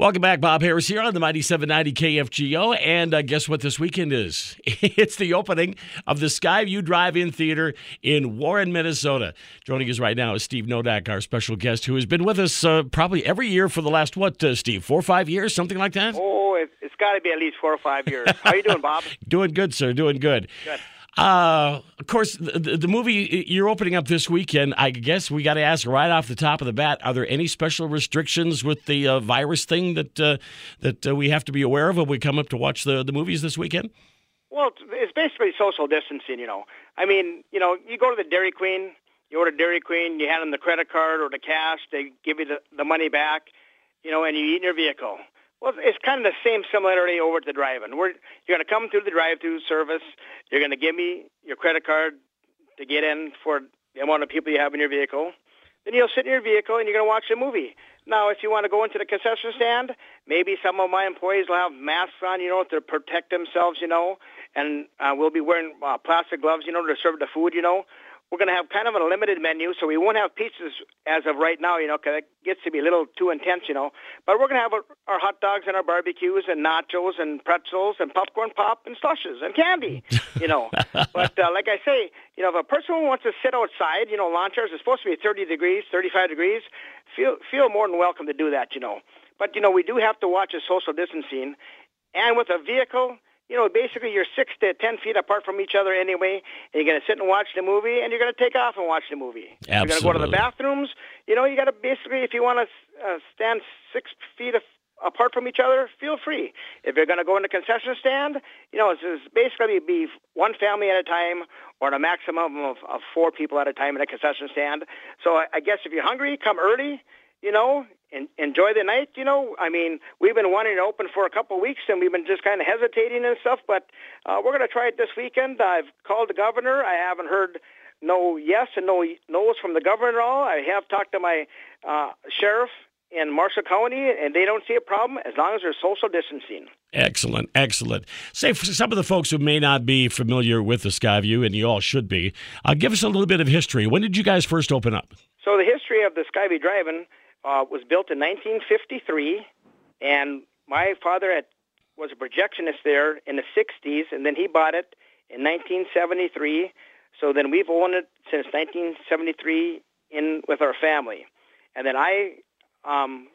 Welcome back, Bob Harris here on the Mighty 790 KFGO. And uh, guess what this weekend is? it's the opening of the Skyview Drive-In Theater in Warren, Minnesota. Joining us right now is Steve Novak, our special guest, who has been with us uh, probably every year for the last, what, uh, Steve, four or five years, something like that? Oh, it, it's got to be at least four or five years. How are you doing, Bob? doing good, sir, doing good. Good. Uh, of course, the, the, movie you're opening up this weekend. I guess we got to ask right off the top of the bat: Are there any special restrictions with the uh, virus thing that uh, that uh, we have to be aware of when we come up to watch the the movies this weekend? Well, it's basically social distancing. You know, I mean, you know, you go to the Dairy Queen, you order Dairy Queen, you hand them the credit card or the cash, they give you the, the money back, you know, and you eat in your vehicle. Well, it's kind of the same similarity over at the drive-in. We're, you're going to come through the drive-through service. You're going to give me your credit card to get in for the amount of people you have in your vehicle. Then you'll sit in your vehicle and you're going to watch a movie. Now, if you want to go into the concession stand, maybe some of my employees will have masks on, you know, to protect themselves, you know, and uh, we'll be wearing uh, plastic gloves, you know, to serve the food, you know we're going to have kind of a limited menu, so we won't have pizzas as of right now, you know, because it gets to be a little too intense, you know. But we're going to have our, our hot dogs and our barbecues and nachos and pretzels and popcorn pop and slushes and candy, you know. but uh, like I say, you know, if a person wants to sit outside, you know, lawn chairs are supposed to be 30 degrees, 35 degrees, feel feel more than welcome to do that, you know. But you know, we do have to watch the social distancing, and with a vehicle you know, basically you're six to ten feet apart from each other anyway, and you're going to sit and watch the movie, and you're going to take off and watch the movie. Absolutely. You're going to go to the bathrooms. You know, you got to basically, if you want to uh, stand six feet of, apart from each other, feel free. If you're going to go in the concession stand, you know, it's, it's basically be one family at a time or a maximum of, of four people at a time in a concession stand. So I, I guess if you're hungry, come early. You know, en- enjoy the night. You know, I mean, we've been wanting to open for a couple of weeks, and we've been just kind of hesitating and stuff. But uh, we're going to try it this weekend. I've called the governor. I haven't heard no yes and no no's from the governor at all. I have talked to my uh, sheriff in Marshall County, and they don't see a problem as long as there's social distancing. Excellent, excellent. Say for some of the folks who may not be familiar with the Skyview, and you all should be, uh, give us a little bit of history. When did you guys first open up? So the history of the Skyview Drive-In uh, was built in 1953, and my father had, was a projectionist there in the 60s, and then he bought it in 1973. So then we've owned it since 1973 in with our family, and then I um,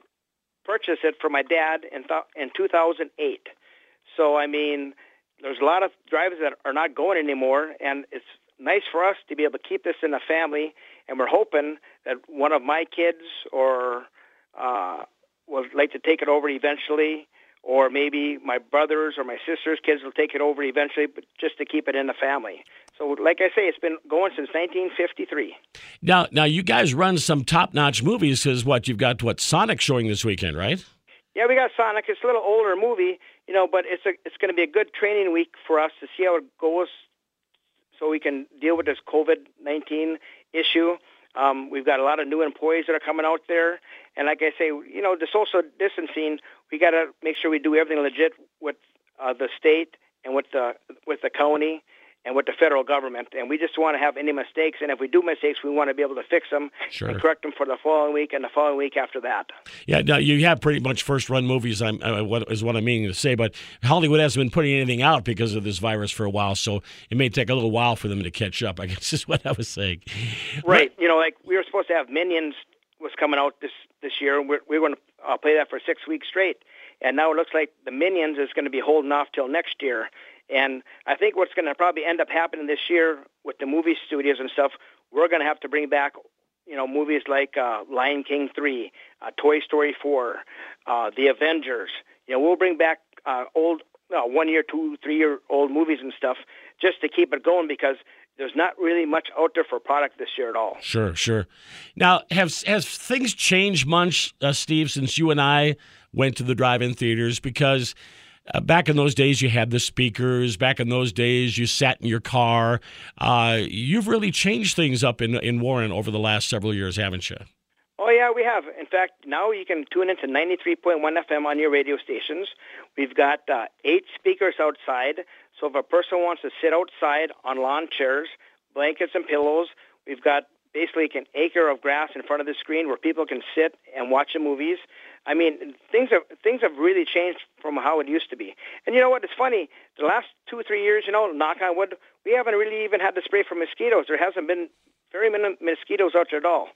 purchased it for my dad in th- in 2008. So I mean, there's a lot of drivers that are not going anymore, and it's nice for us to be able to keep this in the family, and we're hoping that one of my kids or uh, would like to take it over eventually, or maybe my brothers or my sister's kids will take it over eventually, but just to keep it in the family. So, like I say, it's been going since 1953. Now, now you guys run some top-notch movies. Because what you've got, what Sonic showing this weekend, right? Yeah, we got Sonic. It's a little older movie, you know, but it's a it's going to be a good training week for us to see how it goes so we can deal with this COVID-19 issue. Um, we've got a lot of new employees that are coming out there, and like I say, you know, the social distancing, we got to make sure we do everything legit with uh, the state and with the with the county and with the federal government. And we just want to have any mistakes. And if we do mistakes, we want to be able to fix them sure. and correct them for the following week and the following week after that. Yeah, now you have pretty much first run movies. I'm uh, what is what I'm meaning to say, but Hollywood hasn't been putting anything out because of this virus for a while, so it may take a little while for them to catch up. I guess is what I was saying. Right. But, you know, like we were supposed to have Minions was coming out this this year. We're we're going to uh, play that for six weeks straight. And now it looks like the Minions is going to be holding off till next year. And I think what's going to probably end up happening this year with the movie studios and stuff, we're going to have to bring back, you know, movies like uh, Lion King 3, uh, Toy Story 4, uh, The Avengers. You know, we'll bring back uh, old, uh, one year, two, three year old movies and stuff just to keep it going because there's not really much out there for product this year at all. Sure, sure. Now, have has things changed much, uh, Steve, since you and I went to the drive-in theaters? Because uh, back in those days, you had the speakers. Back in those days, you sat in your car. Uh, you've really changed things up in in Warren over the last several years, haven't you? Oh yeah, we have. In fact, now you can tune into 93.1 FM on your radio stations. We've got uh, eight speakers outside. So if a person wants to sit outside on lawn chairs, blankets and pillows, we've got basically an acre of grass in front of the screen where people can sit and watch the movies. I mean, things have things have really changed from how it used to be. And you know what? It's funny. The last two or three years, you know, knock on wood, we haven't really even had to spray for mosquitoes. There hasn't been very many mosquitoes out there at all.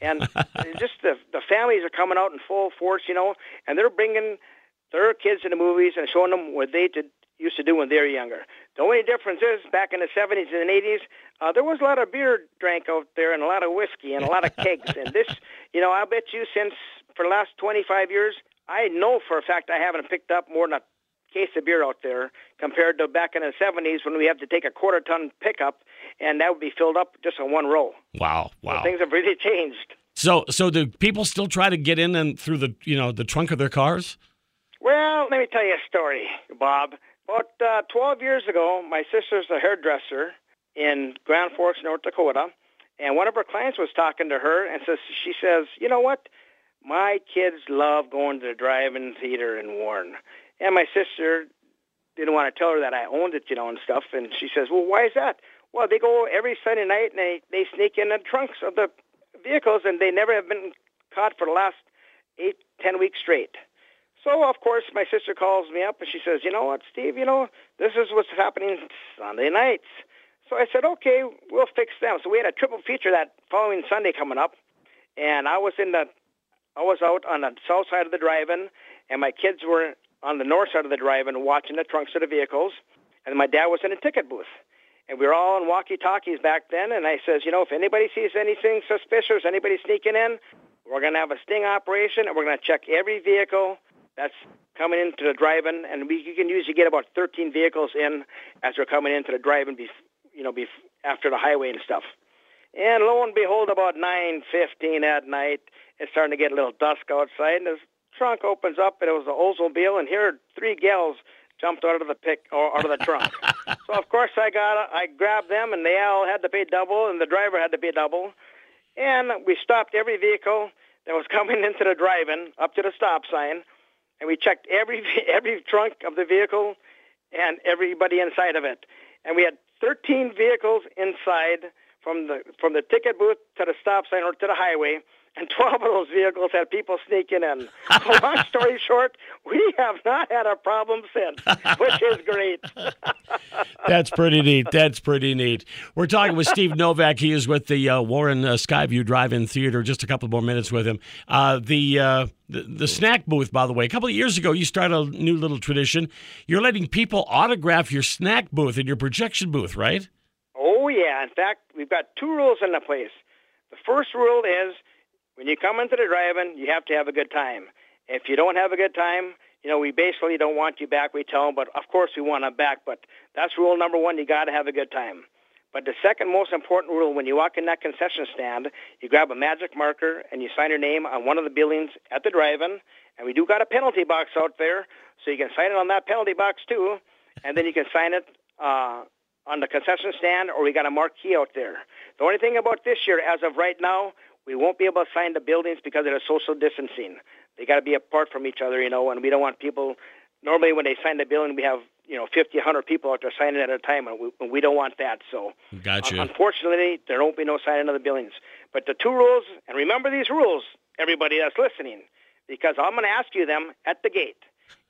And just the the families are coming out in full force, you know, and they're bringing their kids to the movies and showing them what they did used to do when they were younger. The only difference is back in the 70s and the 80s, uh, there was a lot of beer drank out there and a lot of whiskey and a lot of kegs. and this, you know, I bet you since for the last 25 years, I know for a fact I haven't picked up more than a case of beer out there compared to back in the 70s when we have to take a quarter ton pickup and that would be filled up just on one row. Wow, wow. So things have really changed. So, so do people still try to get in and through the, you know, the trunk of their cars? Well, let me tell you a story, Bob. About uh, 12 years ago, my sister's a hairdresser in Grand Forks, North Dakota, and one of her clients was talking to her and says she says, "You know what? My kids love going to the drive-in theater in Warren." And my sister didn't want to tell her that I owned it, you know, and stuff. And she says, "Well, why is that?" Well, they go every Sunday night and they they sneak in the trunks of the vehicles, and they never have been caught for the last eight, ten weeks straight. So, of course, my sister calls me up and she says, you know what, Steve, you know, this is what's happening Sunday nights. So I said, okay, we'll fix them. So we had a triple feature that following Sunday coming up. And I was in the, I was out on the south side of the drive-in and my kids were on the north side of the drive-in watching the trunks of the vehicles. And my dad was in a ticket booth. And we were all on walkie-talkies back then. And I says, you know, if anybody sees anything suspicious, anybody sneaking in, we're going to have a sting operation and we're going to check every vehicle that's coming into the drive-in, and we you can usually get about 13 vehicles in as they're coming into the drive-in, be, you know, be after the highway and stuff. And lo and behold, about 9:15 at night, it's starting to get a little dusk outside, and the trunk opens up, and it was an Oldsmobile, and here three gals jumped out of the pick or out of the trunk. so of course I got I grabbed them, and they all had to pay double, and the driver had to pay double, and we stopped every vehicle that was coming into the drive-in up to the stop sign and we checked every every trunk of the vehicle and everybody inside of it. And we had 13 vehicles inside from the from the ticket booth to the stop sign or to the highway, and 12 of those vehicles had people sneaking in. long story short, we have not had a problem since, which is great. That's pretty neat. That's pretty neat. We're talking with Steve Novak. He is with the uh, Warren uh, Skyview Drive-In Theater. Just a couple more minutes with him. Uh, the, uh, the the snack booth, by the way, a couple of years ago, you started a new little tradition. You're letting people autograph your snack booth and your projection booth, right? Yeah. In fact, we've got two rules in the place. The first rule is when you come into the drive-in, you have to have a good time. If you don't have a good time, you know, we basically don't want you back. We tell them, but of course we want them back. But that's rule number one. You got to have a good time. But the second most important rule, when you walk in that concession stand, you grab a magic marker and you sign your name on one of the buildings at the drive-in. And we do got a penalty box out there, so you can sign it on that penalty box too. And then you can sign it uh, on the concession stand, or we got a marquee out there. The only thing about this year, as of right now, we won't be able to sign the buildings because of the social distancing. They got to be apart from each other, you know, and we don't want people. Normally, when they sign the building, we have you know 50, 100 people out there signing at a time, and we, and we don't want that. So, gotcha. unfortunately, there won't be no signing of the buildings. But the two rules, and remember these rules, everybody that's listening, because I'm going to ask you them at the gate.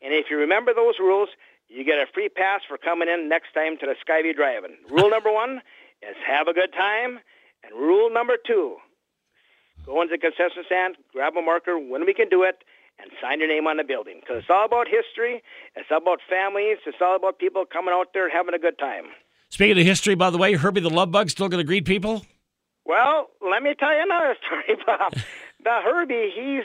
And if you remember those rules, you get a free pass for coming in next time to the Skyview Drive-In. Rule number one is have a good time, and rule number two go into the concession stand, grab a marker when we can do it, and sign your name on the building. Because it's all about history, it's all about families, it's all about people coming out there having a good time. Speaking of history, by the way, Herbie the Love Bug still going to greet people? Well, let me tell you another story, Bob. the Herbie, he's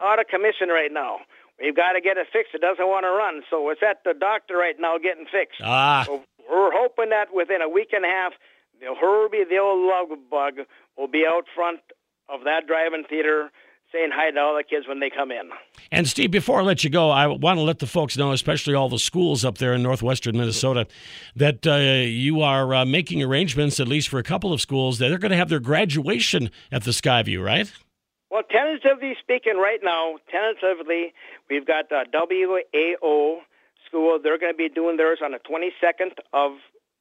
out of commission right now. We've got to get it fixed. It doesn't want to run, so it's at the doctor right now getting fixed. Ah. So we're hoping that within a week and a half, the Herbie the old love bug will be out front of that drive-in theater saying hi to all the kids when they come in. And Steve, before I let you go, I want to let the folks know, especially all the schools up there in northwestern Minnesota, that uh, you are uh, making arrangements, at least for a couple of schools, that they're going to have their graduation at the Skyview, right? Well, tentatively speaking, right now, tentatively, we've got uh, WAO school. They're going to be doing theirs on the 22nd of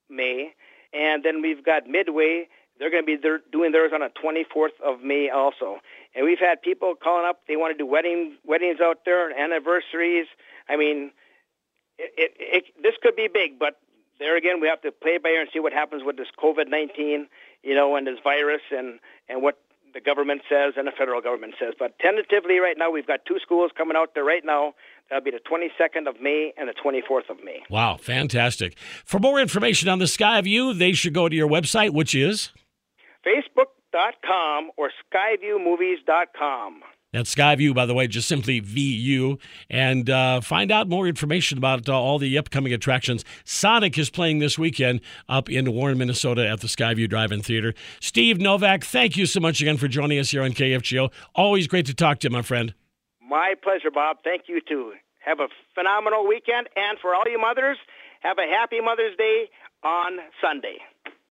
May, and then we've got Midway they're going to be doing theirs on the 24th of May also. And we've had people calling up; they want to do wedding weddings out there, and anniversaries. I mean, it, it, it this could be big, but there again, we have to play by ear and see what happens with this COVID-19, you know, and this virus, and and what the government says and the federal government says. But tentatively, right now, we've got two schools coming out there right now. That'll be the 22nd of May and the 24th of May. Wow, fantastic! For more information on the Skyview, they should go to your website, which is Facebook.com or SkyVuMovies.com. That's Skyview, by the way, just simply VU. And uh, find out more information about uh, all the upcoming attractions. Sonic is playing this weekend up in Warren, Minnesota at the Skyview Drive In Theater. Steve Novak, thank you so much again for joining us here on KFGO. Always great to talk to you, my friend. My pleasure, Bob. Thank you, too. Have a phenomenal weekend. And for all you mothers, have a happy Mother's Day on Sunday.